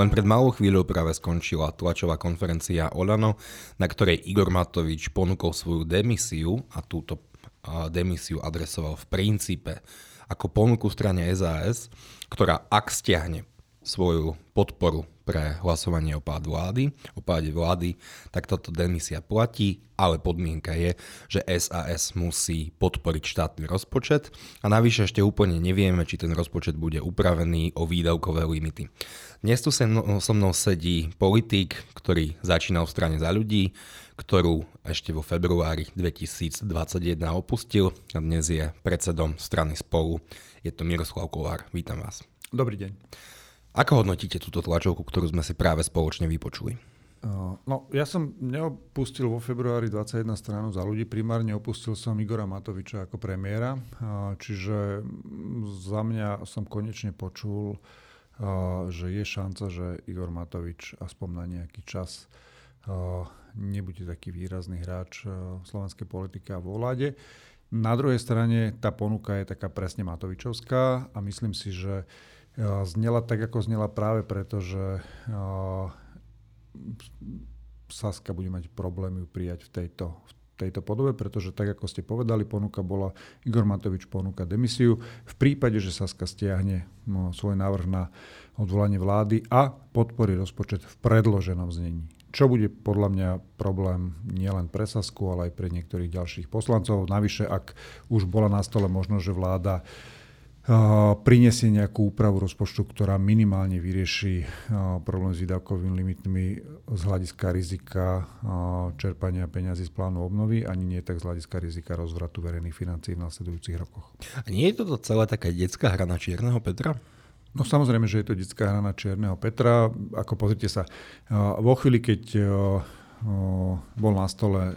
Len pred malou chvíľou práve skončila tlačová konferencia Olano, na ktorej Igor Matovič ponúkol svoju demisiu a túto demisiu adresoval v princípe ako ponuku strane SAS, ktorá ak stiahne svoju podporu pre hlasovanie o pád vlády, o páde vlády, tak táto demisia platí, ale podmienka je, že SAS musí podporiť štátny rozpočet a navyše ešte úplne nevieme, či ten rozpočet bude upravený o výdavkové limity. Dnes tu so mnou sedí politik, ktorý začínal v strane za ľudí, ktorú ešte vo februári 2021 opustil a dnes je predsedom strany Spolu. Je to Miroslav Kolár. Vítam vás. Dobrý deň. Ako hodnotíte túto tlačovku, ktorú sme si práve spoločne vypočuli? No, ja som neopustil vo februári 21 stranu za ľudí, primárne opustil som Igora Matoviča ako premiéra, čiže za mňa som konečne počul, že je šanca, že Igor Matovič aspoň na nejaký čas nebude taký výrazný hráč slovenskej politike a vo vláde. Na druhej strane tá ponuka je taká presne Matovičovská a myslím si, že znela tak, ako znela práve preto, že Saska bude mať problém ju prijať v tejto, v tejto podobe, pretože tak, ako ste povedali, ponuka bola, Igor Matovič ponúka demisiu. V prípade, že Saska stiahne no, svoj návrh na odvolanie vlády a podporí rozpočet v predloženom znení. Čo bude podľa mňa problém nielen pre Sasku, ale aj pre niektorých ďalších poslancov. Navyše, ak už bola na stole možno, že vláda uh, prinesie nejakú úpravu rozpočtu, ktorá minimálne vyrieši problém s výdavkovými limitmi z hľadiska rizika čerpania peňazí z plánu obnovy, ani nie tak z hľadiska rizika rozvratu verejných financií v následujúcich rokoch. A nie je toto celé taká detská hra na Čierneho Petra? No samozrejme, že je to detská hra na Čierneho Petra. Ako pozrite sa, vo chvíli, keď bol na stole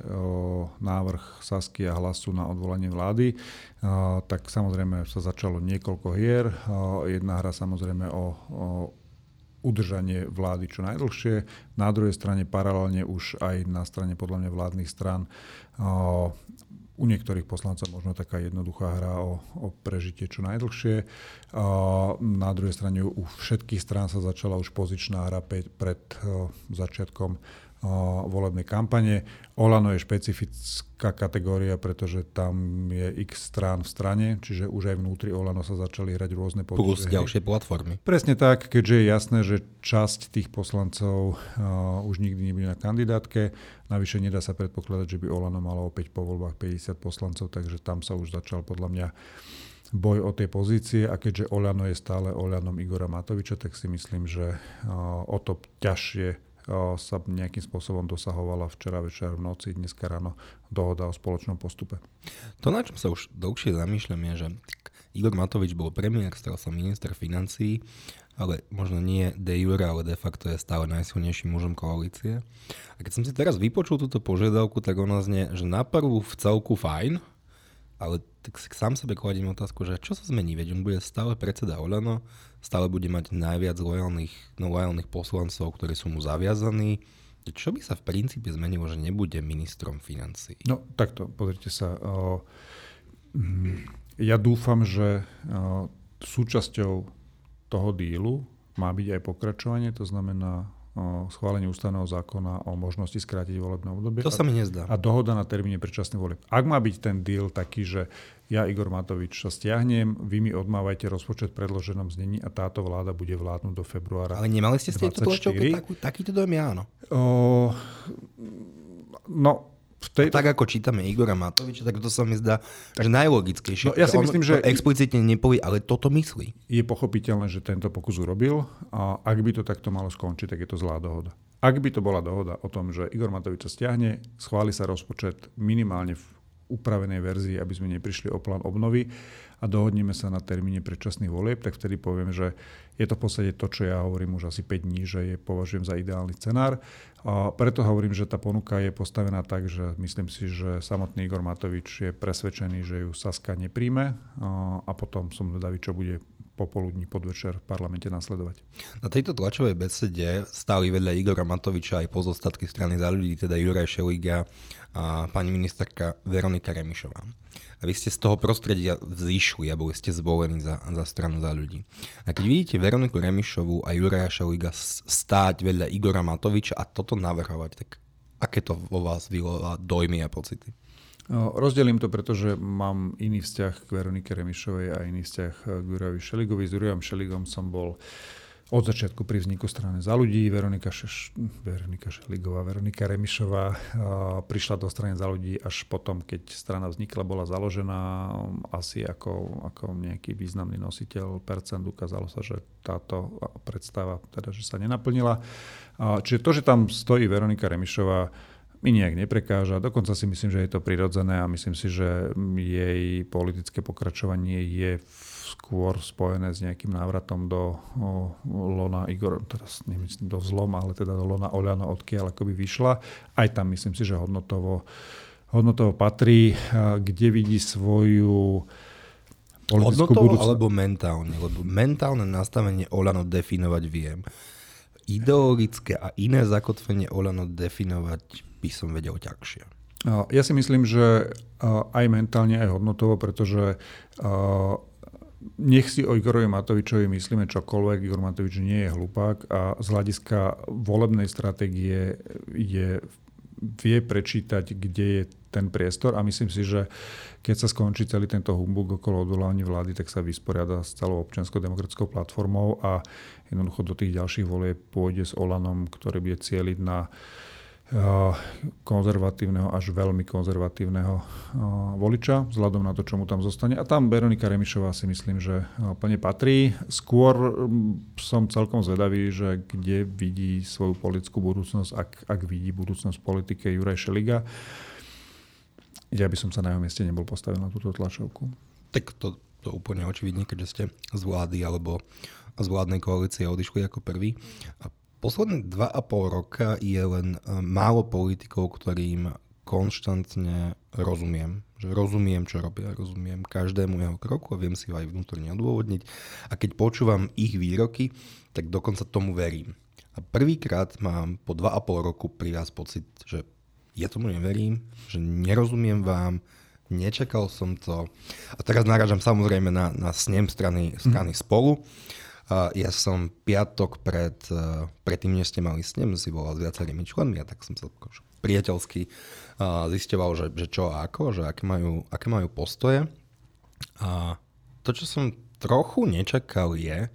návrh Sasky a hlasu na odvolanie vlády, tak samozrejme sa začalo niekoľko hier. Jedna hra samozrejme o, udržanie vlády čo najdlhšie. Na druhej strane paralelne už aj na strane podľa mňa vládnych strán u niektorých poslancov možno taká jednoduchá hra o, o prežitie čo najdlhšie. Na druhej strane u všetkých strán sa začala už pozičná hra pred začiatkom volebnej kampane. Olano je špecifická kategória, pretože tam je x strán v strane, čiže už aj vnútri Olano sa začali hrať rôzne politické Plus ďalšie platformy. Presne tak, keďže je jasné, že časť tých poslancov uh, už nikdy nebude na kandidátke. Navyše nedá sa predpokladať, že by Olano malo opäť po voľbách 50 poslancov, takže tam sa už začal podľa mňa boj o tej pozície a keďže Oľano je stále Oľanom Igora Matoviča, tak si myslím, že uh, o to ťažšie sa nejakým spôsobom dosahovala včera večer v noci, dneska ráno dohoda o spoločnom postupe. To, na čom sa už dlhšie zamýšľam, je, že Igor Matovič bol premiér, stal sa minister financií, ale možno nie de jure, ale de facto je stále najsilnejším mužom koalície. A keď som si teraz vypočul túto požiadavku, tak ona znie, že na prvú v celku fajn, ale tak sám sebe kladím otázku, že čo sa zmení, veď on bude stále predseda Olano, stále bude mať najviac lojálnych, no, lojálnych poslancov, ktorí sú mu zaviazaní. Čo by sa v princípe zmenilo, že nebude ministrom financí? No takto, pozrite sa. Mm, ja dúfam, že súčasťou toho dílu má byť aj pokračovanie, to znamená schválenie ústavného zákona o možnosti skrátiť volebné obdobie. To sa mi nezdá. A dohoda na termíne predčasných volieb. Ak má byť ten deal taký, že ja, Igor Matovič, sa stiahnem, vy mi odmávajte rozpočet v predloženom znení a táto vláda bude vládnuť do februára Ale nemali ste z tejto takú, takýto dojem, áno. O, no, v tejto... tak ako čítame Igora Matoviča, tak to sa mi zdá, tak, že najlogickejšie. No, ja si On myslím, že explicitne nepovie, ale toto myslí. Je pochopiteľné, že tento pokus urobil a ak by to takto malo skončiť, tak je to zlá dohoda. Ak by to bola dohoda o tom, že Igor Matovič sa stiahne, schváli sa rozpočet minimálne v upravenej verzii, aby sme neprišli o plán obnovy a dohodneme sa na termíne predčasných volieb, tak vtedy poviem, že je to v podstate to, čo ja hovorím už asi 5 dní, že je považujem za ideálny scenár. A preto hovorím, že tá ponuka je postavená tak, že myslím si, že samotný Igor Matovič je presvedčený, že ju Saska nepríjme a potom som zvedavý, čo bude popoludní podvečer v parlamente nasledovať. Na tejto tlačovej besede stáli vedľa Igora Matoviča aj pozostatky strany za ľudí, teda Juraj Šeliga a pani ministerka Veronika Remišová. A vy ste z toho prostredia vzýšli a boli ste zvolení za, za stranu za ľudí. A keď vidíte Veroniku Remišovú a Juraja Šeliga stáť vedľa Igora Matoviča a toto navrhovať, tak aké to vo vás vyvolá dojmy a pocity? No, rozdelím to, pretože mám iný vzťah k Veronike Remišovej a iný vzťah k Jurajovi Šeligovi. S Jurajom Šeligom som bol od začiatku pri vzniku strany za ľudí. Veronika, Šeš, Veronika Šeligová, Veronika Remišová prišla do strany za ľudí až potom, keď strana vznikla, bola založená asi ako, ako nejaký významný nositeľ percent. Ukázalo sa, že táto predstava teda, že sa nenaplnila. Čiže to, že tam stojí Veronika Remišová, mi nejak neprekáža. Dokonca si myslím, že je to prirodzené a myslím si, že jej politické pokračovanie je skôr spojené s nejakým návratom do o, Lona Igor, teraz nemyslím do zlom, ale teda do Lona Oľano, odkiaľ akoby vyšla. Aj tam myslím si, že hodnotovo, hodnotovo patrí, kde vidí svoju Hodnotovo budúcnosť. alebo mentálne? Lebo mentálne nastavenie Olano definovať viem. Ideologické a iné zakotvenie Olano definovať by som vedel ťažšie. Ja si myslím, že aj mentálne, aj hodnotovo, pretože nech si o Igorovi Matovičovi myslíme čokoľvek, Igor Matovič nie je hlupák a z hľadiska volebnej stratégie je, vie prečítať, kde je ten priestor a myslím si, že keď sa skončí celý tento humbug okolo odvolávania vlády, tak sa vysporiada s celou občianskou demokratickou platformou a jednoducho do tých ďalších volieb pôjde s Olanom, ktorý bude cieliť na uh, konzervatívneho až veľmi konzervatívneho voliča, vzhľadom na to, čo mu tam zostane. A tam Veronika Remišová si myslím, že plne patrí. Skôr som celkom zvedavý, že kde vidí svoju politickú budúcnosť, ak, ak vidí budúcnosť politike Juraj Šeliga. Ja by som sa na jeho mieste nebol postavil na túto tlačovku. Tak to, to úplne očividne, keďže ste z vlády alebo z vládnej koalície odišli ako prvý. A Posledné dva a pol roka je len e, málo politikov, ktorým konštantne rozumiem. Že rozumiem, čo robia, rozumiem každému jeho kroku a viem si ho aj vnútorne odôvodniť. A keď počúvam ich výroky, tak dokonca tomu verím. A prvýkrát mám po dva a pol roku pri vás pocit, že ja tomu neverím, že nerozumiem vám, nečakal som to. A teraz narážam samozrejme na, na snem strany, strany mm. spolu. Ja som piatok pred, e, pred tým, než ste mali snem, si volal s viacerými členmi a tak som sa priateľsky zistoval, že, že čo a ako, že aké majú, aké majú postoje. A to, čo som trochu nečakal je,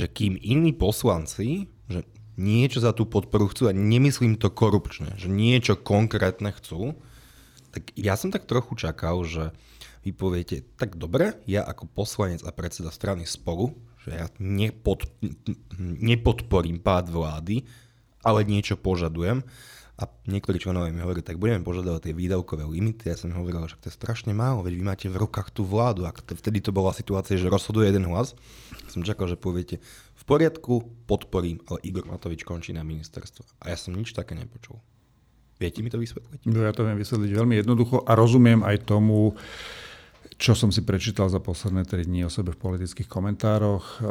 že kým iní poslanci, že niečo za tú podporu chcú a nemyslím to korupčne, že niečo konkrétne chcú, tak ja som tak trochu čakal, že vy poviete, tak dobre, ja ako poslanec a predseda strany spolu že ja nepod, nepodporím pád vlády, ale niečo požadujem. A niektorí členovia mi hovorili, tak budeme požadovať tie výdavkové limity. Ja som hovoril, že to je strašne málo, veď vy máte v rukách tú vládu. A vtedy to bola situácia, že rozhoduje jeden hlas. Som čakal, že poviete, v poriadku, podporím, ale Igor Matovič končí na ministerstvo. A ja som nič také nepočul. Viete mi to vysvetliť? No, ja to viem vysvetliť veľmi jednoducho a rozumiem aj tomu, čo som si prečítal za posledné 3 dní o sebe v politických komentároch.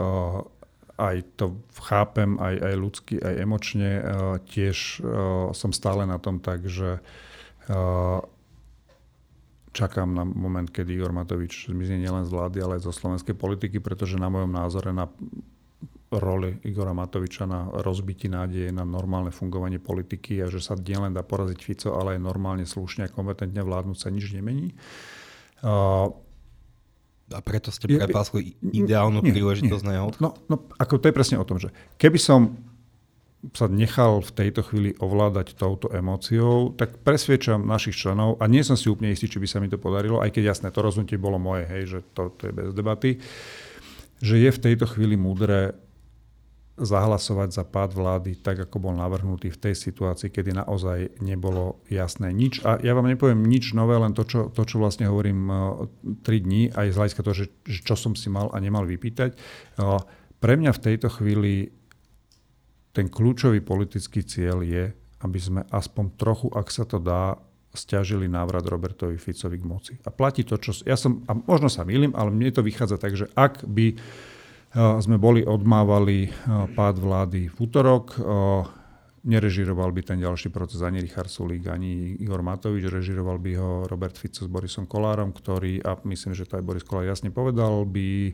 Aj to chápem, aj, aj ľudsky, aj emočne. Tiež som stále na tom tak, že čakám na moment, kedy Igor Matovič zmizne nielen z vlády, ale aj zo slovenskej politiky, pretože na mojom názore na roli Igora Matoviča na rozbití nádeje na normálne fungovanie politiky a že sa nielen dá poraziť Fico, ale aj normálne, slušne a kompetentne vládnuť sa nič nemení. A preto ste prepásli ideálnu nie, príležitosť nie. na jeho no, no, ako to je presne o tom, že keby som sa nechal v tejto chvíli ovládať touto emóciou, tak presviečam našich členov, a nie som si úplne istý, či by sa mi to podarilo, aj keď jasné, to rozhodnutie bolo moje, hej, že to, to je bez debaty, že je v tejto chvíli múdre zahlasovať za pád vlády tak, ako bol navrhnutý v tej situácii, kedy naozaj nebolo jasné nič. A ja vám nepoviem nič nové, len to, čo, to, čo vlastne hovorím 3 e, dní, aj z hľadiska toho, že, že čo som si mal a nemal vypýtať. E, pre mňa v tejto chvíli ten kľúčový politický cieľ je, aby sme aspoň trochu, ak sa to dá, stiažili návrat Robertovi Ficovi k moci. A platí to, čo... Ja som, a možno sa milím, ale mne to vychádza tak, že ak by sme boli, odmávali pád vlády v útorok. Nerežiroval by ten ďalší proces ani Richard Sulík, ani Igor Matovič, režiroval by ho Robert Fico s Borisom Kolárom, ktorý, a myslím, že to aj Boris Kolár jasne povedal, by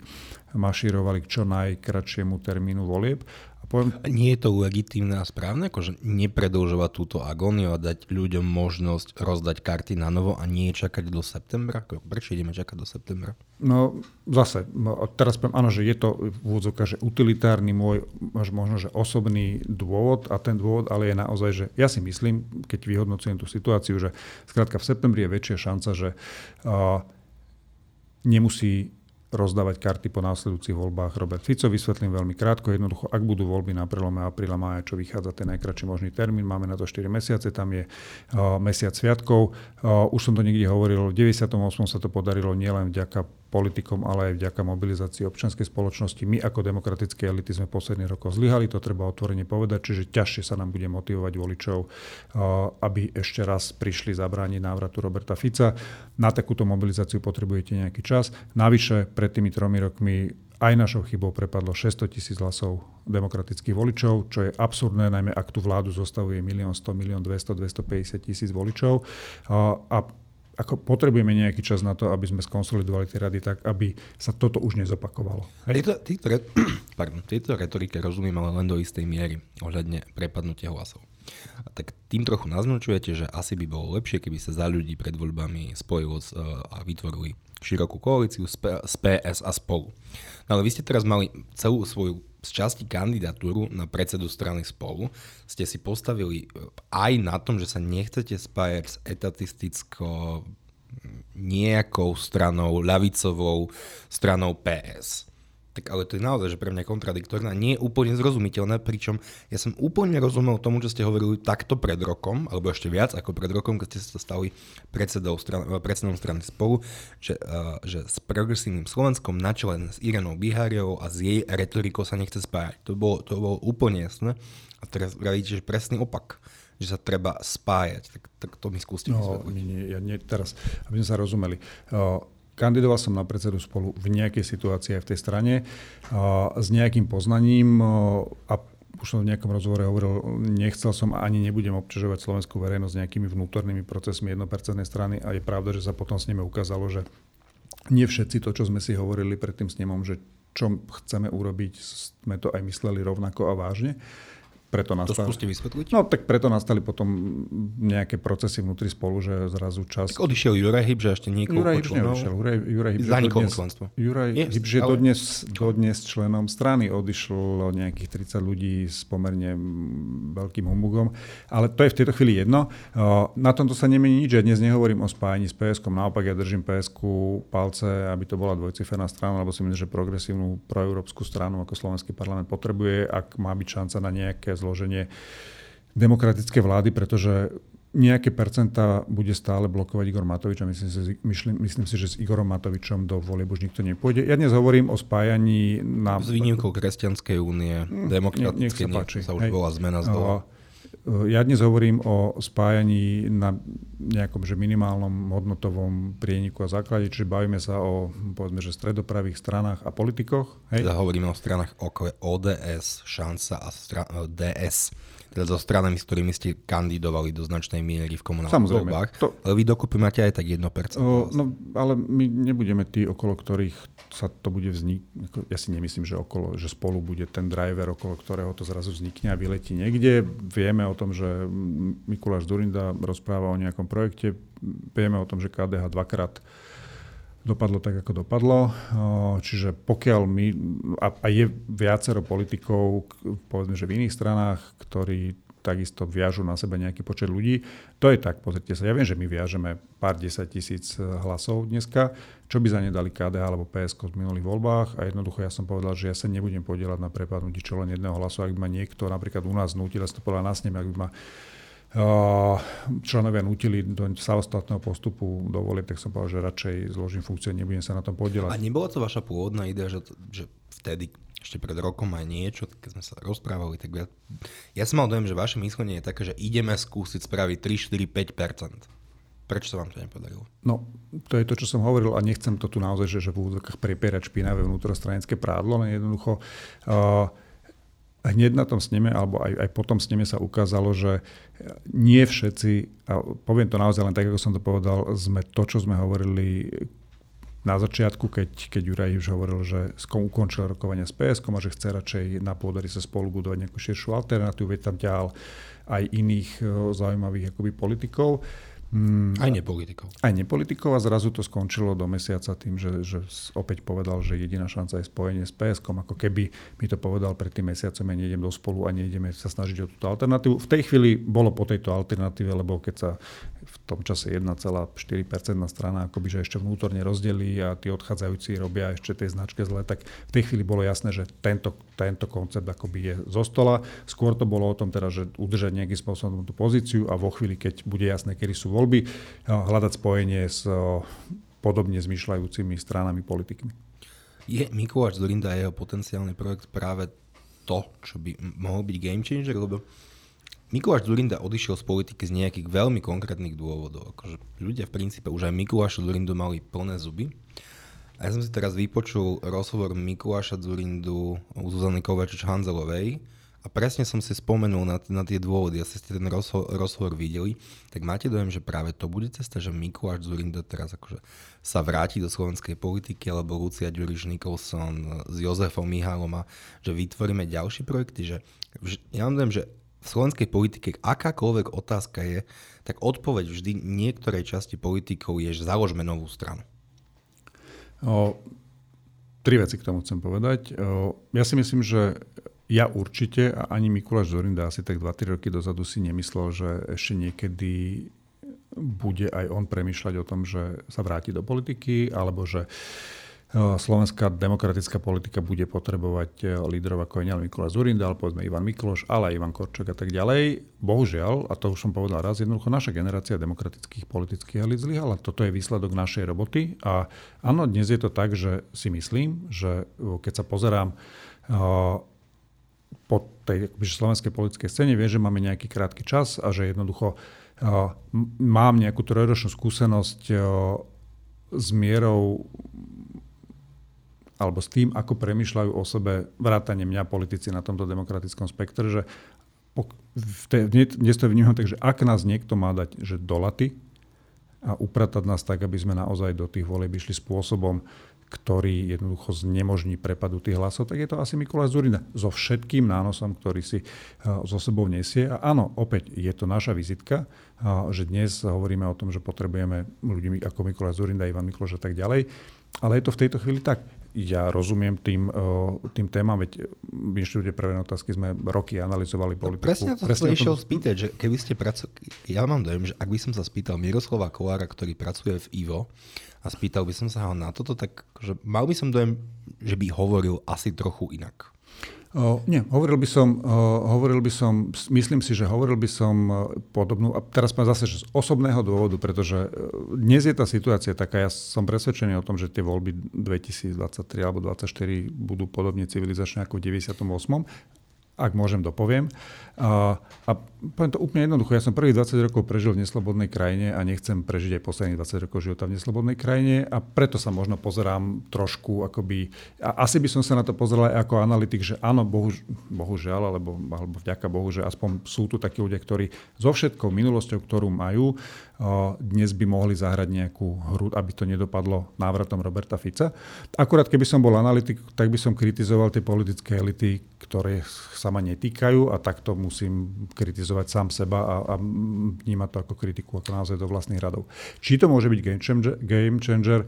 mašírovali k čo najkračšiemu termínu volieb. Poviem... Nie je to legitímne a správne, akože nepredlžovať túto agóniu a dať ľuďom možnosť rozdať karty na novo a nie čakať do septembra? Prečo ideme čakať do septembra? No zase, no, teraz poviem, áno, že je to v úvodzovka, že utilitárny môj, možno, že osobný dôvod a ten dôvod ale je naozaj, že ja si myslím, keď vyhodnocujem tú situáciu, že skrátka v septembri je väčšia šanca, že uh, nemusí rozdávať karty po následujúcich voľbách Robert Fico. Vysvetlím veľmi krátko. Jednoducho, ak budú voľby na prelome apríla, mája, čo vychádza ten najkračší možný termín, máme na to 4 mesiace, tam je uh, mesiac sviatkov. Uh, už som to niekde hovoril, v 98. sa to podarilo nielen vďaka politikom, ale aj vďaka mobilizácii občianskej spoločnosti. My ako demokratické elity sme posledných rokov zlyhali, to treba otvorene povedať, čiže ťažšie sa nám bude motivovať voličov, aby ešte raz prišli zabrániť návratu Roberta Fica. Na takúto mobilizáciu potrebujete nejaký čas. Navyše, pred tými tromi rokmi aj našou chybou prepadlo 600 tisíc hlasov demokratických voličov, čo je absurdné, najmä ak tú vládu zostavuje 1 100 1 200 250 tisíc voličov. A ako potrebujeme nejaký čas na to, aby sme skonsolidovali tie rady tak, aby sa toto už nezopakovalo. Tieto, tieto, pardon, tieto retorike rozumiem ale len do istej miery ohľadne prepadnutia hlasov. A tak tým trochu naznačujete, že asi by bolo lepšie, keby sa za ľudí pred voľbami spojilo e, a vytvorili širokú koalíciu z PS a spolu. No ale vy ste teraz mali celú svoju z časti kandidatúru na predsedu strany spolu ste si postavili e, aj na tom, že sa nechcete spájať s etatistickou nejakou stranou, ľavicovou stranou PS tak ale to je naozaj že pre mňa kontradiktorné a nie je úplne zrozumiteľné, pričom ja som úplne rozumel tomu, čo ste hovorili takto pred rokom, alebo ešte viac ako pred rokom, keď ste sa stali predsedou, stran, predsedom strany spolu, že, uh, že s progresívnym Slovenskom na čele s Iranou Biháriovou a s jej retorikou sa nechce spájať. To bolo, to bolo úplne jasné. A teraz vravíte, že presný opak že sa treba spájať. Tak, tak to mi skúste no, nie, nie, ja nie, teraz, aby sme sa rozumeli. Uh, Kandidoval som na predsedu spolu v nejakej situácii aj v tej strane s nejakým poznaním a už som v nejakom rozhovore hovoril, nechcel som ani nebudem obťažovať slovenskú verejnosť nejakými vnútornými procesmi 1% strany a je pravda, že sa potom s nimi ukázalo, že nie všetci to, čo sme si hovorili pred tým snemom, že čo chceme urobiť, sme to aj mysleli rovnako a vážne preto nastali. To skúste vysvetliť? No tak preto nastali potom nejaké procesy vnutri spolu, že zrazu čas... Tak odišiel Juraj Hybš a ešte niekoľko Juraj Hybš neodišiel. Juraj, Juraj Hybš dodnes, Juraj yes, Hybš je ale... dodnes, dodnes členom strany. Odišlo nejakých 30 ľudí s pomerne veľkým humbugom. Ale to je v tejto chvíli jedno. Na tomto sa nemení nič. Ja dnes nehovorím o spájaní s PSK. Naopak ja držím PSK palce, aby to bola dvojciferná strana, lebo si myslím, že progresívnu proeurópsku stranu ako slovenský parlament potrebuje, ak má byť šanca na nejaké zloženie demokratické vlády, pretože nejaké percentá bude stále blokovať Igor Matovič a myslím si, myslím, myslím si, že s Igorom Matovičom do volieb už nikto nepôjde. Ja dnes hovorím o spájaní na... S výnimkou Kresťanskej únie, hm, demokratické, sa, páči. sa už Hej. bola zmena z dola. Ja dnes hovorím o spájaní na nejakom že minimálnom hodnotovom prieniku a základe, čiže bavíme sa o povedzme, že stredopravých stranách a politikoch. Hej? Teda hovoríme o stranách je ODS, Šanca a stra- DS teda so stranami, s ktorými ste kandidovali do značnej miery v komunálnych voľbách. To... Ale vy dokopy máte aj tak 1%. O, no, ale my nebudeme tí, okolo ktorých sa to bude vzniknúť. Ja si nemyslím, že, okolo, že spolu bude ten driver, okolo ktorého to zrazu vznikne a vyletí niekde. Vieme o tom, že Mikuláš Durinda rozpráva o nejakom projekte. Vieme o tom, že KDH dvakrát dopadlo tak, ako dopadlo. Čiže pokiaľ my, a, je viacero politikov, povedzme, že v iných stranách, ktorí takisto viažu na seba nejaký počet ľudí. To je tak, pozrite sa, ja viem, že my viažeme pár desať tisíc e, hlasov dneska, čo by zanedali KDH alebo PSK v minulých voľbách a jednoducho ja som povedal, že ja sa nebudem podielať na prepadnutí čo len jedného hlasu, ak by ma niekto napríklad u nás nutil, ja to povedal na sneme, ak by ma členovia nutili do samostatného postupu do volieb, tak som povedal, že radšej zložím funkciu, nebudem sa na tom podielať. A nebola to vaša pôvodná idea, že, že vtedy, ešte pred rokom aj niečo, keď sme sa rozprávali, tak ja, ja som mal dojem, že vaše myslenie je také, že ideme skúsiť spraviť 3, 4, 5% Prečo sa vám to nepodarilo? No, to je to, čo som hovoril a nechcem to tu naozaj, že, že v úvodzokách prepierať špinavé vnútrostranické prádlo, len jednoducho uh, hneď na tom sneme, alebo aj, aj po tom sneme sa ukázalo, že nie všetci, a poviem to naozaj len tak, ako som to povedal, sme to, čo sme hovorili na začiatku, keď, keď Juraj už hovoril, že ukončil rokovania s PSK a že chce radšej na pôdory sa spolu budovať nejakú širšiu alternatívu, veď tam ťahal aj iných zaujímavých akoby politikov. Mm, aj nepolitikov. Aj nepolitikov a zrazu to skončilo do mesiaca tým, že, že opäť povedal, že jediná šanca je spojenie s PSK, ako keby mi to povedal pred tým mesiacom, ja nejdem do spolu a nejdeme sa snažiť o túto alternatívu. V tej chvíli bolo po tejto alternatíve, lebo keď sa v tom čase 1,4% strana akoby, že ešte vnútorne rozdelí a tí odchádzajúci robia ešte tej značke zle, tak v tej chvíli bolo jasné, že tento, tento koncept akoby je zo stola. Skôr to bolo o tom teda, že udržať nejakým spôsobom tú pozíciu a vo chvíli, keď bude jasné, kedy sú voľby, hľadať spojenie s podobne zmyšľajúcimi stranami politikmi. Je Mikuláš Zorinda a jeho potenciálny projekt práve to, čo by mohol byť game changer, lebo Mikuláš Zurinda odišiel z politiky z nejakých veľmi konkrétnych dôvodov. Akože ľudia v princípe už aj Mikuláša Zurindu mali plné zuby. A ja som si teraz vypočul rozhovor Mikuláša Zurindu u Zuzany Kovačič Hanzelovej a presne som si spomenul na, na tie dôvody. Asi ste ten rozho- rozhovor videli. Tak máte dojem, že práve to bude cesta, že Mikuláš Zurinda teraz akože sa vráti do slovenskej politiky, alebo Lucia Ďuriš Nikolson s Jozefom Mihálom a že vytvoríme ďalšie projekty. Že, ja mám dojem, že slovenskej politike akákoľvek otázka je, tak odpoveď vždy niektorej časti politikov je, že založme novú stranu. O, tri veci k tomu chcem povedať. O, ja si myslím, že ja určite a ani Mikuláš Zorinda asi tak 2-3 roky dozadu si nemyslel, že ešte niekedy bude aj on premýšľať o tom, že sa vráti do politiky, alebo že slovenská demokratická politika bude potrebovať e, lídrov ako je nielen Mikuláš Zurinda, ale povedzme Ivan Mikloš, ale aj Ivan Korčok a tak ďalej. Bohužiaľ, a to už som povedal raz, jednoducho naša generácia demokratických politických elit zlyhala. Toto je výsledok našej roboty a áno, dnes je to tak, že si myslím, že e, keď sa pozerám po tej slovenskej politickej scéne, viem, že máme nejaký krátky čas a že jednoducho mám nejakú trojročnú skúsenosť s mierou alebo s tým, ako premyšľajú o sebe vrátane mňa politici na tomto demokratickom spektre, že dnes to vnímam tak, že ak nás niekto má dať že do laty a upratať nás tak, aby sme naozaj do tých volieb išli spôsobom, ktorý jednoducho znemožní prepadu tých hlasov, tak je to asi Mikuláš Zurina. So všetkým nánosom, ktorý si so sebou nesie. A áno, opäť je to naša vizitka, že dnes hovoríme o tom, že potrebujeme ľudí ako Mikuláš Zurinda, Ivan Mikloš a tak ďalej. Ale je to v tejto chvíli tak ja rozumiem tým, tým témam, veď v Inštitúte prvé otázky sme roky analyzovali politiku. No, presne to presne som išiel spýtať, že keby ste pracovali, ja mám dojem, že ak by som sa spýtal Miroslava Kolára, ktorý pracuje v IVO a spýtal by som sa ho na toto, tak že mal by som dojem, že by hovoril asi trochu inak. Uh, nie, hovoril by som, hovoril by som, myslím si, že hovoril by som podobnú, a teraz poviem zase z osobného dôvodu, pretože dnes je tá situácia taká, ja som presvedčený o tom, že tie voľby 2023 alebo 2024 budú podobne civilizačné ako v 98 ak môžem, dopoviem. A, a poviem to úplne jednoducho. Ja som prvých 20 rokov prežil v neslobodnej krajine a nechcem prežiť aj posledných 20 rokov života v neslobodnej krajine a preto sa možno pozerám trošku akoby... A asi by som sa na to pozeral aj ako analytik, že áno, bohu, bohužiaľ, alebo, alebo vďaka Bohu, že aspoň sú tu takí ľudia, ktorí so všetkou minulosťou, ktorú majú, dnes by mohli zahrať nejakú hru, aby to nedopadlo návratom Roberta Fica. Akurát keby som bol analytik, tak by som kritizoval tie politické elity, ktoré sa ma netýkajú a takto musím kritizovať sám seba a, a vnímať to ako kritiku, ako naozaj do vlastných radov. Či to môže byť game changer, game changer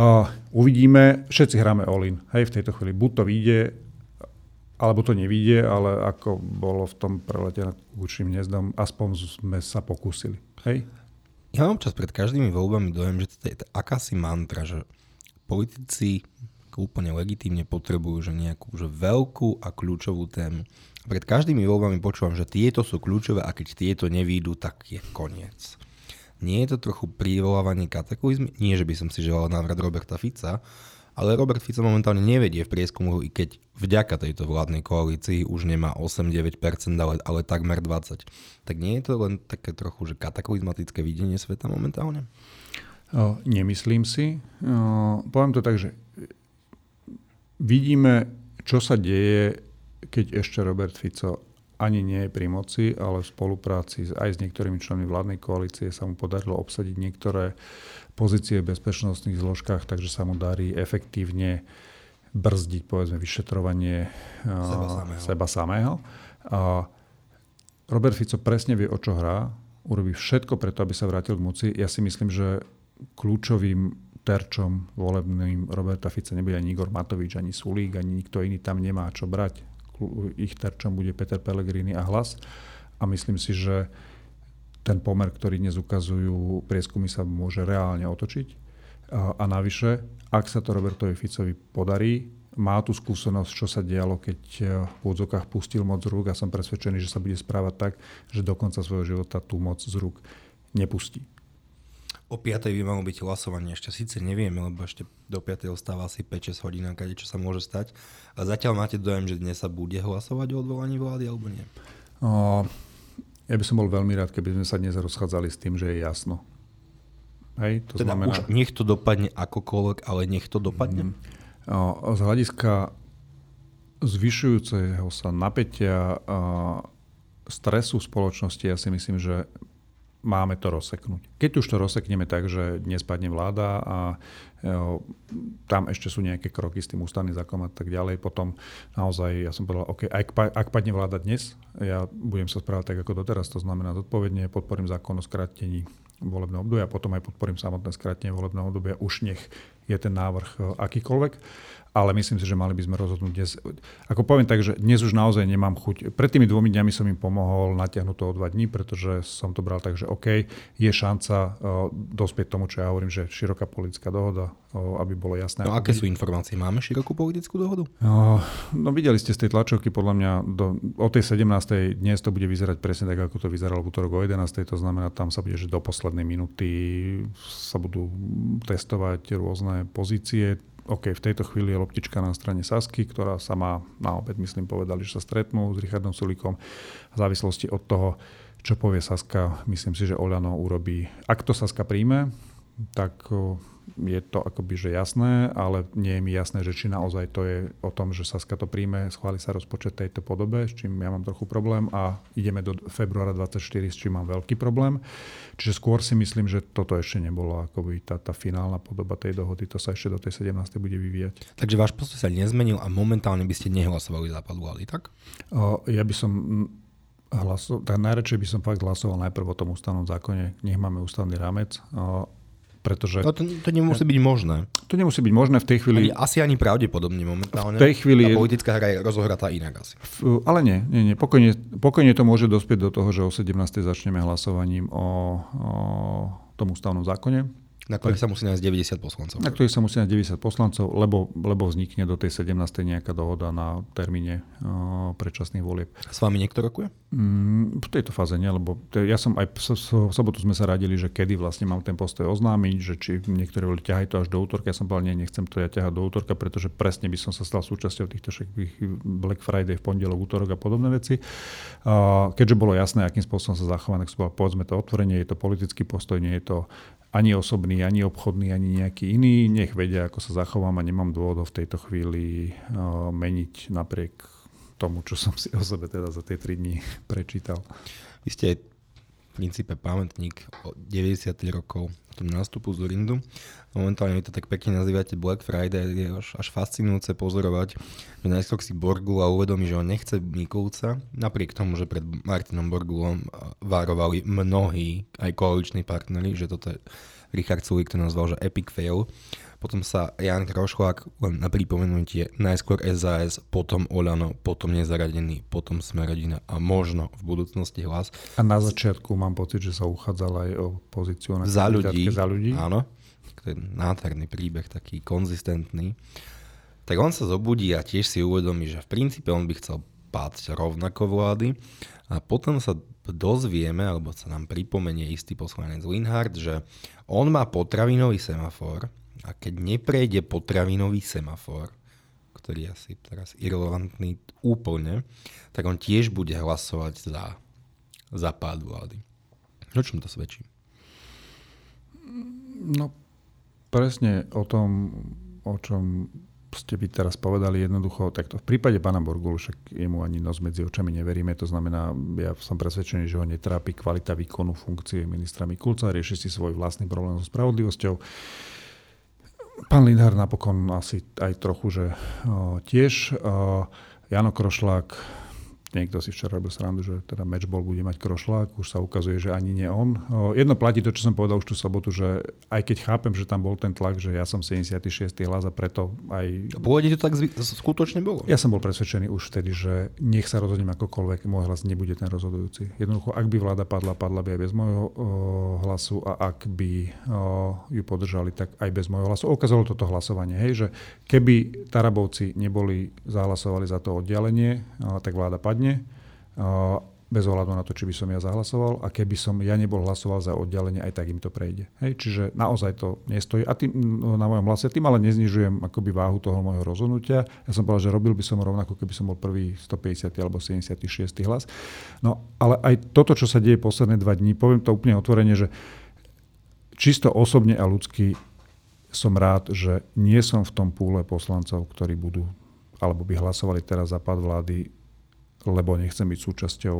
uh, uvidíme, všetci hráme all-in. Hej, v tejto chvíli buď to vyjde, alebo to nevidie, ale ako bolo v tom prelete nad kučným hniezdom, aspoň sme sa pokúsili. Hej? Ja mám čas pred každými voľbami dojem, že to je akási mantra, že politici úplne legitímne potrebujú že nejakú že veľkú a kľúčovú tému. Pred každými voľbami počúvam, že tieto sú kľúčové a keď tieto nevídu, tak je koniec. Nie je to trochu privolávanie kataklizmy? Nie, že by som si želal návrat Roberta Fica, ale Robert Fico momentálne nevedie v prieskumu, i keď vďaka tejto vládnej koalícii už nemá 8-9%, ale, ale takmer 20%. Tak nie je to len také trochu že kataklizmatické videnie sveta momentálne? O, nemyslím si. O, poviem to tak, že vidíme, čo sa deje, keď ešte Robert Fico ani nie je pri moci, ale v spolupráci aj s niektorými členmi vládnej koalície sa mu podarilo obsadiť niektoré pozície v bezpečnostných zložkách, takže sa mu darí efektívne brzdiť povedzme vyšetrovanie seba samého. Seba samého. A Robert Fico presne vie, o čo hrá, urobí všetko preto, aby sa vrátil k moci. Ja si myslím, že kľúčovým terčom volebným Roberta Fica nebude ani Igor Matovič, ani Sulík, ani nikto iný tam nemá čo brať. Ich terčom bude Peter Pellegrini a hlas. A myslím si, že ten pomer, ktorý dnes ukazujú prieskumy, sa môže reálne otočiť. A, navyše, ak sa to Robertovi Ficovi podarí, má tú skúsenosť, čo sa dialo, keď e, v úvodzokách pustil moc z rúk a som presvedčený, že sa bude správať tak, že do konca svojho života tú moc z rúk nepustí. O 5. by malo byť hlasovanie, ešte síce nevieme, lebo ešte do 5. ostáva asi 5-6 hodín, kade čo sa môže stať. A zatiaľ máte dojem, že dnes sa bude hlasovať o odvolaní vlády, alebo nie? O, ja by som bol veľmi rád, keby sme sa dnes rozchádzali s tým, že je jasno. Hej, to teda znamená... už nech to dopadne akokoľvek, ale nech to dopadne? Mm. Z hľadiska zvyšujúceho sa napätia stresu v spoločnosti, ja si myslím, že máme to rozseknúť. Keď už to rozsekneme tak, že dnes padne vláda a jo, tam ešte sú nejaké kroky s tým ústavným zákonom a tak ďalej, potom naozaj ja som povedal, OK, ak, ak padne vláda dnes, ja budem sa správať tak ako doteraz, to znamená zodpovedne, podporím zákon o skrátení volebného obdobia, potom aj podporím samotné skrátenie volebného obdobia, už nech je ten návrh e, akýkoľvek ale myslím si, že mali by sme rozhodnúť dnes. Ako poviem tak, že dnes už naozaj nemám chuť. Pred tými dvomi dňami som im pomohol natiahnuť to o dva dní, pretože som to bral tak, že OK, je šanca uh, dospieť tomu, čo ja hovorím, že široká politická dohoda, uh, aby bolo jasné. No aké sú informácie? Máme širokú politickú dohodu? Uh, no videli ste z tej tlačovky, podľa mňa do, o tej 17. dnes to bude vyzerať presne tak, ako to vyzeralo v útorok o 11. To znamená, tam sa bude, že do poslednej minúty sa budú testovať rôzne pozície OK, v tejto chvíli je loptička na strane Sasky, ktorá sa má na obed, myslím, povedali, že sa stretnú s Richardom Sulikom. V závislosti od toho, čo povie Saska, myslím si, že Oľano urobí. Ak to Saska príjme, tak je to akoby že jasné, ale nie je mi jasné, že či naozaj to je o tom, že Saska to príjme, schváli sa rozpočet tejto podobe, s čím ja mám trochu problém a ideme do februára 24, s čím mám veľký problém. Čiže skôr si myslím, že toto ešte nebolo akoby tá, tá finálna podoba tej dohody, to sa ešte do tej 17. bude vyvíjať. Takže váš postoj sa nezmenil a momentálne by ste nehlasovali za Padlu tak? O, ja by som hlasoval, tak najradšej by som fakt hlasoval najprv o tom ústavnom zákone, nech máme ústavný rámec. Pretože... No to, to nemusí byť možné. To nemusí byť možné v tej chvíli... Ani, asi ani pravdepodobne momentálne. V tej chvíli... Tá politická hra je rozohratá inak asi. V, ale nie, nie, nie. Pokojne, pokojne to môže dospieť do toho, že o 17. začneme hlasovaním o, o tom ústavnom zákone na ktorých sa musí nájsť 90 poslancov. Na ktorých sa musí nájsť 90 poslancov, lebo, lebo vznikne do tej 17. nejaká dohoda na termíne uh, predčasných volieb. S vami niekto rokuje? Mm, v tejto fáze nie, lebo te, ja som aj v sobotu sme sa radili, že kedy vlastne mám ten postoj oznámiť, že či niektorí boli ťahaj to až do útorka. Ja som povedal, nie, nechcem to ja ťahať do útorka, pretože presne by som sa stal súčasťou týchto všetkých Black Friday v pondelok, útorok a podobné veci. Uh, keďže bolo jasné, akým spôsobom sa zachová, tak som povedal, povedzme to otvorenie, je to politický postoj, nie je to ani osobný, ani obchodný, ani nejaký iný. Nech vedia, ako sa zachovám a nemám dôvod v tejto chvíli uh, meniť napriek tomu, čo som si o sebe teda za tie 3 dní prečítal. Vy ste v princípe pamätník o 90 rokov tom nástupu z Rindu. Momentálne vy to tak pekne nazývate Black Friday, je až, až fascinujúce pozorovať, že najskôr si Borgula uvedomí, že on nechce Mikulca, napriek tomu, že pred Martinom Borgulom várovali mnohí, aj koaliční partneri, že toto je Richard Sulik to nazval, že epic fail. Potom sa Jan Krošlák, len na pripomenutie, najskôr SAS, potom Olano, potom nezaradený, potom Smerodina a možno v budúcnosti hlas. A na začiatku mám pocit, že sa uchádzal aj o pozíciu na za ľudí, za ľudí. Áno, to je nádherný príbeh, taký konzistentný. Tak on sa zobudí a tiež si uvedomí, že v princípe on by chcel páť rovnako vlády a potom sa dozvieme, alebo sa nám pripomenie istý poslanec Linhard, že on má potravinový semafor, a keď neprejde potravinový semafor, ktorý je asi teraz irrelevantný úplne, tak on tiež bude hlasovať za, za pád vlády. O čom to svedčí? No, presne o tom, o čom ste by teraz povedali jednoducho takto. V prípade pána Borgulu však jemu ani nos medzi očami neveríme, to znamená, ja som presvedčený, že ho netrápi kvalita výkonu funkcie ministra Mikulca, rieši si svoj vlastný problém so spravodlivosťou. Pán Lindhar napokon asi aj trochu, že o, tiež. O, Jano Krošlák Niekto si včera robil srandu, že teda matchball bude mať krošlák, už sa ukazuje, že ani nie on. Jedno platí to, čo som povedal už tú sobotu, že aj keď chápem, že tam bol ten tlak, že ja som 76. hlas a preto aj... Pôvodne to tak skutočne bolo? Ja som bol presvedčený už vtedy, že nech sa rozhodnem akokoľvek, môj hlas nebude ten rozhodujúci. Jednoducho, ak by vláda padla, padla by aj bez môjho hlasu a ak by ju podržali, tak aj bez môjho hlasu. Okázalo toto hlasovanie, hej, že keby Tarabovci neboli zahlasovali za to oddialenie, tak vláda padne bez ohľadu na to, či by som ja zahlasoval a keby som ja nebol hlasoval za oddelenie, aj tak im to prejde. Hej, čiže naozaj to nestojí. A tým, no, na mojom hlase tým ale neznižujem akoby váhu toho môjho rozhodnutia. Ja som povedal, že robil by som rovnako, keby som bol prvý 150 alebo 76 hlas. No ale aj toto, čo sa deje posledné dva dní, poviem to úplne otvorene, že čisto osobne a ľudsky som rád, že nie som v tom púle poslancov, ktorí budú alebo by hlasovali teraz za pad vlády lebo nechcem byť súčasťou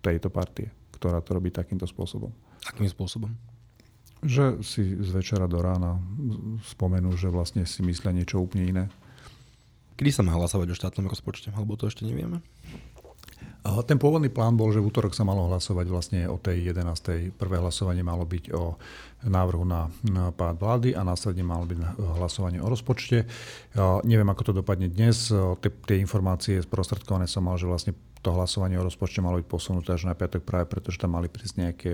tejto partie, ktorá to robí takýmto spôsobom. Akým spôsobom? Že si z večera do rána spomenú, že vlastne si myslia niečo úplne iné. Kedy sa má hlasovať o štátnom rozpočte? Alebo to ešte nevieme? Ten pôvodný plán bol, že v útorok sa malo hlasovať vlastne o tej 11. Prvé hlasovanie malo byť o návrhu na, pád vlády a následne malo byť hlasovanie o rozpočte. Neviem, ako to dopadne dnes. Tie, informácie sprostredkované som mal, že vlastne to hlasovanie o rozpočte malo byť posunuté až na piatok práve preto, že tam mali prísť nejaké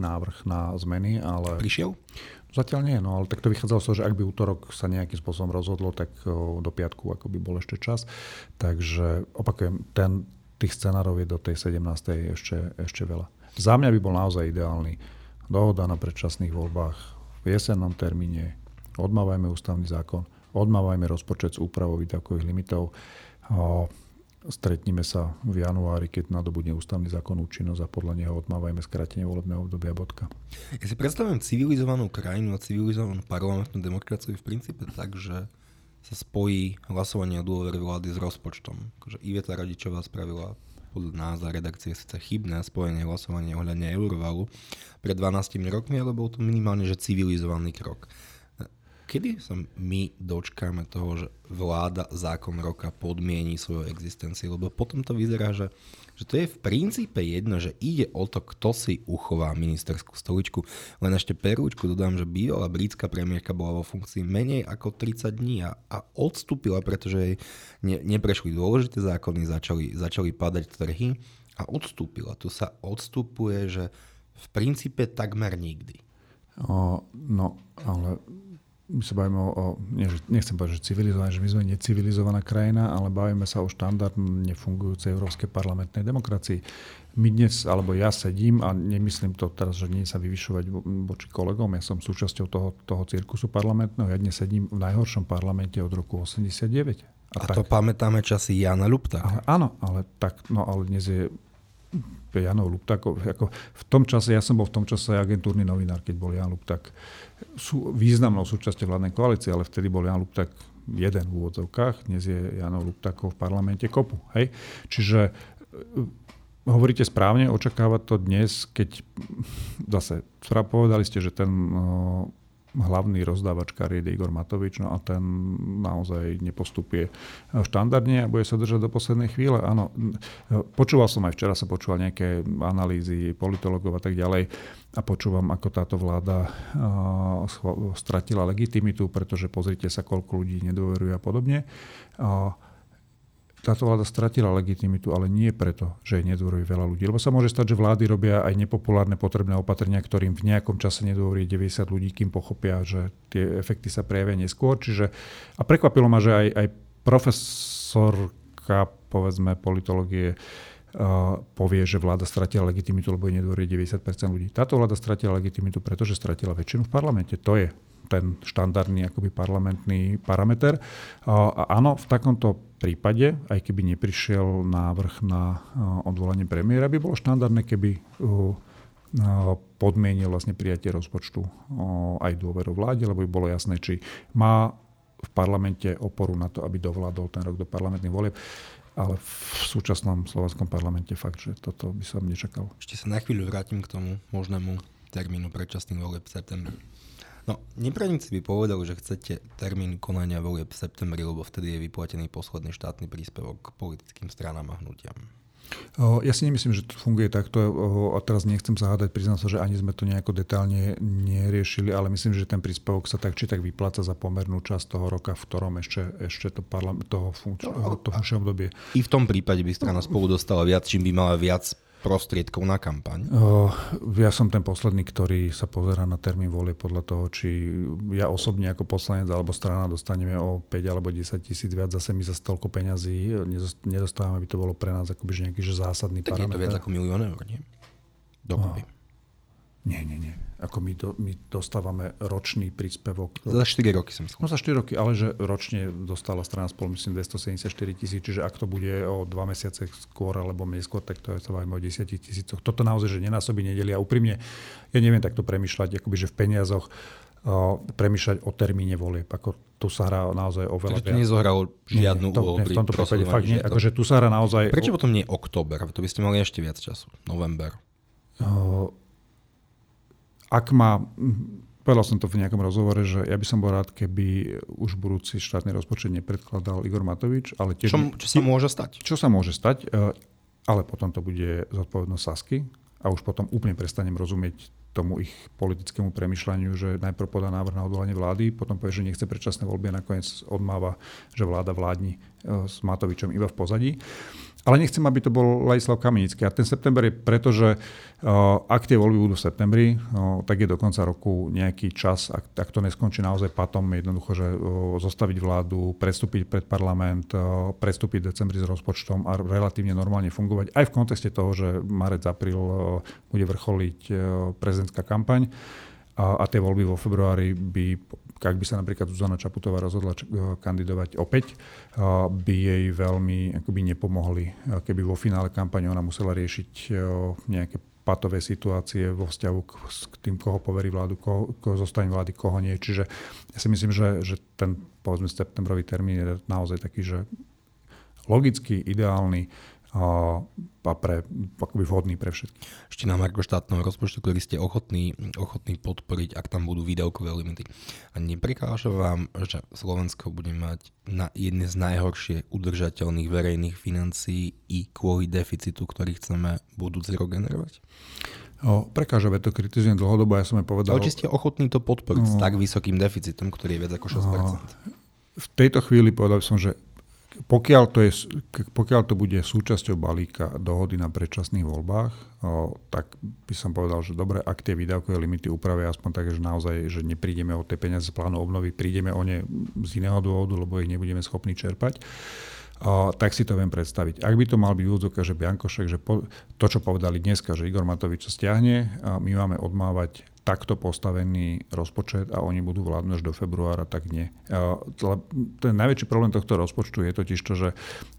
návrh na zmeny. Ale... Prišiel? Zatiaľ nie, no ale tak to vychádzalo z toho, že ak by útorok sa nejakým spôsobom rozhodlo, tak do piatku ako by bol ešte čas. Takže opakujem, ten, tých scenárov je do tej 17. ešte, ešte veľa. Za mňa by bol naozaj ideálny dohoda na predčasných voľbách v jesennom termíne, odmávajme ústavný zákon, odmávajme rozpočet s úpravou výdavkových limitov, stretníme sa v januári, keď nadobudne ústavný zákon účinnosť a podľa neho odmávajme skrátenie volebného obdobia bodka. Ja si predstavujem civilizovanú krajinu a civilizovanú parlamentnú demokraciu v princípe tak, že sa spojí hlasovanie o dôvere vlády s rozpočtom. Akože Iveta Radičová spravila podľa a redakcie síce chybné spojenie hlasovania ohľadne Eurovalu pred 12 rokmi, ale bol to minimálne že civilizovaný krok. Kedy sa my dočkáme toho, že vláda zákon roka podmiení svoju existenciu? Lebo potom to vyzerá, že že to je v princípe jedno, že ide o to, kto si uchová ministerskú stoličku. Len ešte perúčku dodám, že bývalá britská premiérka bola vo funkcii menej ako 30 dní a, a odstúpila, pretože jej ne, neprešli dôležité zákony, začali, začali padať trhy a odstúpila. Tu sa odstupuje, že v princípe takmer nikdy. No, ale my sa bavíme o, o nechcem povedať, že civilizované, že my sme necivilizovaná krajina, ale bavíme sa o štandardne fungujúcej európskej parlamentnej demokracii. My dnes, alebo ja sedím a nemyslím to teraz, že nie sa vyvyšovať voči kolegom, ja som súčasťou toho, toho cirkusu parlamentného, ja dnes sedím v najhoršom parlamente od roku 89. A, a tak, to pamätáme časy Jana Lupta. Áno, ale tak, no ale dnes je Janov Lupták, ako v tom čase, ja som bol v tom čase agentúrny novinár, keď bol Jan Lupták sú významnou súčasťou vládnej koalície, ale vtedy bol Jan Lupták jeden v úvodzovkách, dnes je Janov Luptákov v parlamente kopu. Hej? Čiže e, hovoríte správne, očakávať to dnes, keď zase povedali ste, že ten hlavný rozdávač kariet Igor Matovič, no a ten naozaj nepostupuje štandardne a bude sa držať do poslednej chvíle. Áno, počúval som aj včera, sa počúval nejaké analýzy politologov a tak ďalej a počúvam, ako táto vláda stratila legitimitu, pretože pozrite sa, koľko ľudí nedôveruje a podobne táto vláda stratila legitimitu, ale nie preto, že jej nedôveruje veľa ľudí. Lebo sa môže stať, že vlády robia aj nepopulárne potrebné opatrenia, ktorým v nejakom čase nedôverí 90 ľudí, kým pochopia, že tie efekty sa prejavia neskôr. Čiže, a prekvapilo ma, že aj, aj profesorka, povedzme, politológie, Uh, povie, že vláda stratila legitimitu, lebo jej nedôverí 90% ľudí. Táto vláda stratila legitimitu, pretože stratila väčšinu v parlamente. To je ten štandardný akoby parlamentný parameter. A áno, v takomto prípade, aj keby neprišiel návrh na odvolanie premiéra, by bolo štandardné, keby podmienil vlastne prijatie rozpočtu aj dôveru vláde, lebo by bolo jasné, či má v parlamente oporu na to, aby dovládol ten rok do parlamentných volieb. Ale v súčasnom slovenskom parlamente fakt, že toto by som nečakal. Ešte sa na chvíľu vrátim k tomu možnému termínu predčasných volieb v septembri. No, nepravníci by povedali, že chcete termín konania volieb v septembri, lebo vtedy je vyplatený posledný štátny príspevok k politickým stranám a hnutiam. Ja si nemyslím, že to funguje takto a teraz nechcem zahádať, priznám sa, že ani sme to nejako detálne neriešili, ale myslím, že ten príspevok sa tak či tak vypláca za pomernú časť toho roka, v ktorom ešte, ešte to parlament, toho funkčného no, obdobie. I v tom prípade by strana spolu dostala viac, čím by mala viac prostriedkov na kampaň? Ja som ten posledný, ktorý sa pozera na termín volie podľa toho, či ja osobne ako poslanec alebo strana dostaneme o 5 alebo 10 tisíc viac, zase my za toľko peňazí nedostávame, aby to bolo pre nás akoby nejaký že zásadný tak parameter. Tak je to viac ako milión eur, nie? Dokopy. Nie, nie, nie. Ako my, do, my dostávame ročný príspevok. Za 4 roky som No za 4 roky, ale že ročne dostala strana spolu myslím 274 tisíc, čiže ak to bude o 2 mesiace skôr alebo neskôr, tak to je bavíme o 10 tisícoch. Toto naozaj, že nenásobí nedelia. Úprimne, ja neviem takto premyšľať, akoby, že v peniazoch o, premyšľať o termíne volieb. Ako tu sa hrá naozaj oveľa Takže to nezohralo žiadnu úlohu v tomto prípade fakt nie. Akože tu sa hrá naozaj... Prečo potom nie október? To by ste mali ešte viac času. November. O, ak má, povedal som to v nejakom rozhovore, že ja by som bol rád, keby už budúci štátny rozpočet nepredkladal Igor Matovič, ale tiež... Čo, čo sa môže stať? Čo sa môže stať, e, ale potom to bude zodpovednosť Sasky a už potom úplne prestanem rozumieť tomu ich politickému premyšľaniu, že najprv podá návrh na odvolanie vlády, potom povie, že nechce predčasné voľby a nakoniec odmáva, že vláda vládni e, s Matovičom iba v pozadí. Ale nechcem, aby to bol Ladislav Kamenický. A ten september je preto, že uh, ak tie voľby budú v septembri, uh, tak je do konca roku nejaký čas, ak, ak to neskončí naozaj patom, jednoducho, že uh, zostaviť vládu, prestúpiť pred parlament, prestúpiť v decembri s rozpočtom a relatívne normálne fungovať. Aj v kontexte toho, že marec, apríl bude vrcholiť prezidentská kampaň a, a tie voľby vo februári by ak by sa napríklad Zuzana Čaputová rozhodla eh, kandidovať opäť, eh, by jej veľmi akoby nepomohli, eh, keby vo finále kampane ona musela riešiť nejaké patové situácie vo vzťahu k, k tým, koho poverí vládu, koho, koho zostane vlády, koho nie. Čiže ja si myslím, že, že ten povedzme septembrový termín je naozaj taký, že logicky, ideálny, a pre, akoby vhodný pre všetkých. Ešte na marko štátneho rozpočtu, ktorý ste ochotní, ochotní podporiť, ak tam budú výdavkové limity. A neprekáža vám, že Slovensko bude mať na jedne z najhoršie udržateľných verejných financií i kvôli deficitu, ktorý chceme budúci rok generovať? O, prekáža, to kritizujem dlhodobo, ja som aj povedal... Ale či ste ochotní to podporiť o, s tak vysokým deficitom, ktorý je viac ako 6%? O, v tejto chvíli povedal som, že pokiaľ to, je, pokiaľ to bude súčasťou balíka dohody na predčasných voľbách, o, tak by som povedal, že dobre, ak tie výdavkové limity upravia aspoň tak, že naozaj že neprídeme o tie peniaze z plánu obnovy, prídeme o ne z iného dôvodu, lebo ich nebudeme schopní čerpať, o, tak si to viem predstaviť. Ak by to mal byť úvodzovka, že Biankošek, že po, to, čo povedali dneska, že Igor Matovič sa stiahne, a my máme odmávať takto postavený rozpočet a oni budú vládnuť až do februára, tak nie. Ten najväčší problém tohto rozpočtu je totiž to, že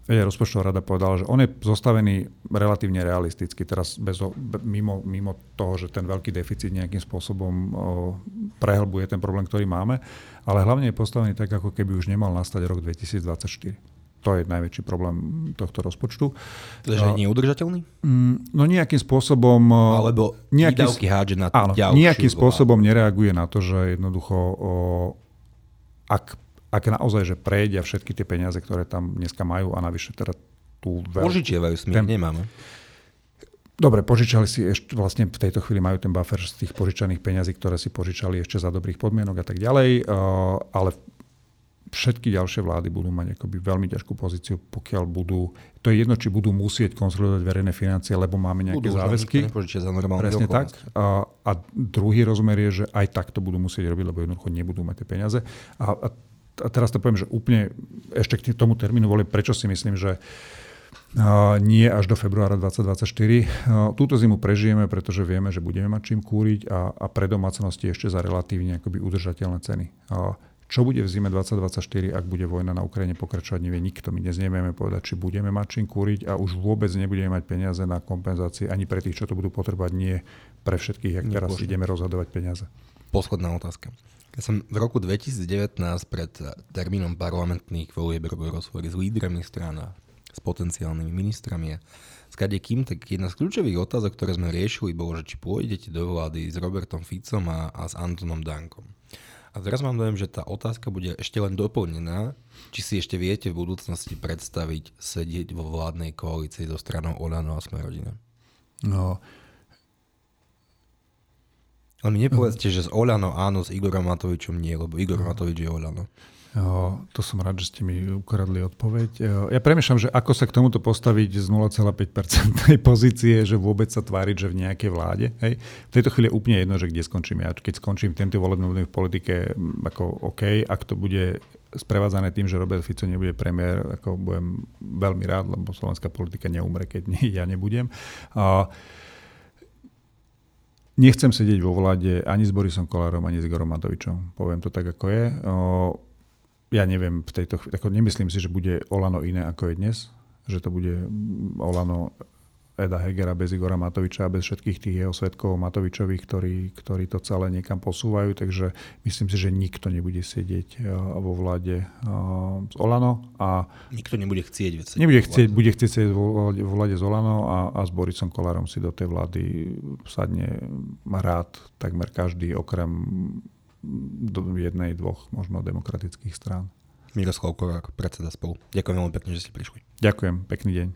rozpočtová rada povedala, že on je zostavený relatívne realisticky, teraz bez, mimo, mimo toho, že ten veľký deficit nejakým spôsobom prehlbuje ten problém, ktorý máme, ale hlavne je postavený tak, ako keby už nemal nastať rok 2024. To je najväčší problém tohto rozpočtu. Takže nie je udržateľný? Mm, no nejakým spôsobom... Alebo nejaký, výdavky hádže na áno, nejakým spôsobom nereaguje na to, že jednoducho o, ak, ak naozaj, že prejdia všetky tie peniaze, ktoré tam dneska majú a navyše teda tú... Požičiavajú, my ten, nemáme. Dobre, požičali si ešte, vlastne v tejto chvíli majú ten buffer z tých požičaných peňazí, ktoré si požičali ešte za dobrých podmienok a tak ďalej, ale všetky ďalšie vlády budú mať akoby veľmi ťažkú pozíciu, pokiaľ budú, to je jedno, či budú musieť konsolidovať verejné financie, lebo máme nejaké budú, záväzky. Za Presne tak. A, a druhý rozmer je, že aj tak to budú musieť robiť, lebo jednoducho nebudú mať tie peniaze. A, a, a teraz to poviem, že úplne ešte k tomu termínu volie, prečo si myslím, že nie až do februára 2024. Túto zimu prežijeme, pretože vieme, že budeme mať čím kúriť a, a pre domácnosti ešte za relatívne akoby udržateľné ceny. Čo bude v zime 2024, ak bude vojna na Ukrajine pokračovať, nevie nikto. My dnes nevieme povedať, či budeme mať čím kúriť a už vôbec nebudeme mať peniaze na kompenzácie ani pre tých, čo to budú potrebovať, nie pre všetkých, ak teraz ideme rozhodovať peniaze. Posledná otázka. Ja som v roku 2019 pred termínom parlamentných volieb robil rozhovory s lídrami strana, s potenciálnymi ministrami a s kým, tak jedna z kľúčových otázok, ktoré sme riešili, bolo, že či pôjdete do vlády s Robertom Ficom a, a s Antonom Dankom. A teraz mám dojem, že tá otázka bude ešte len doplnená, či si ešte viete v budúcnosti predstaviť sedieť vo vládnej koalícii so stranou Olano a Smerodina. No, ale mi nepovedzte, že z Olano áno, s Igorom Matovičom nie, lebo Igor Matovič je Olano. To som rád, že ste mi ukradli odpoveď. Ja premýšľam, že ako sa k tomuto postaviť z 0,5% pozície, že vôbec sa tváriť, že v nejakej vláde. Hej. V tejto chvíli je úplne jedno, že kde skončím ja. Keď skončím tento volebný obdobie v politike, ako OK, ak to bude sprevádzané tým, že Robert Fico nebude premiér, ako budem veľmi rád, lebo slovenská politika neumre, keď nie, ja nebudem. Uh, Nechcem sedieť vo vláde ani s Borisom Kolárom, ani s Igorom Matovičom. Poviem to tak, ako je. O, ja neviem v tejto chvíli, ako nemyslím si, že bude Olano iné ako je dnes, že to bude Olano Eda Hegera bez Igora Matoviča a bez všetkých tých jeho svetkov Matovičových, ktorí, ktorí to celé niekam posúvajú. Takže myslím si, že nikto nebude sedieť e, vo vláde z Olano. A nikto nebude chcieť. Nebude chcieť, bude chcieť sedieť vo vláde z Olano a, a s Borisom Kolárom si do tej vlády sadne rád takmer každý, okrem jednej, dvoch možno demokratických strán. Miroslav Korák, predseda spolu. Ďakujem veľmi pekne, že ste prišli. Ďakujem, pekný deň.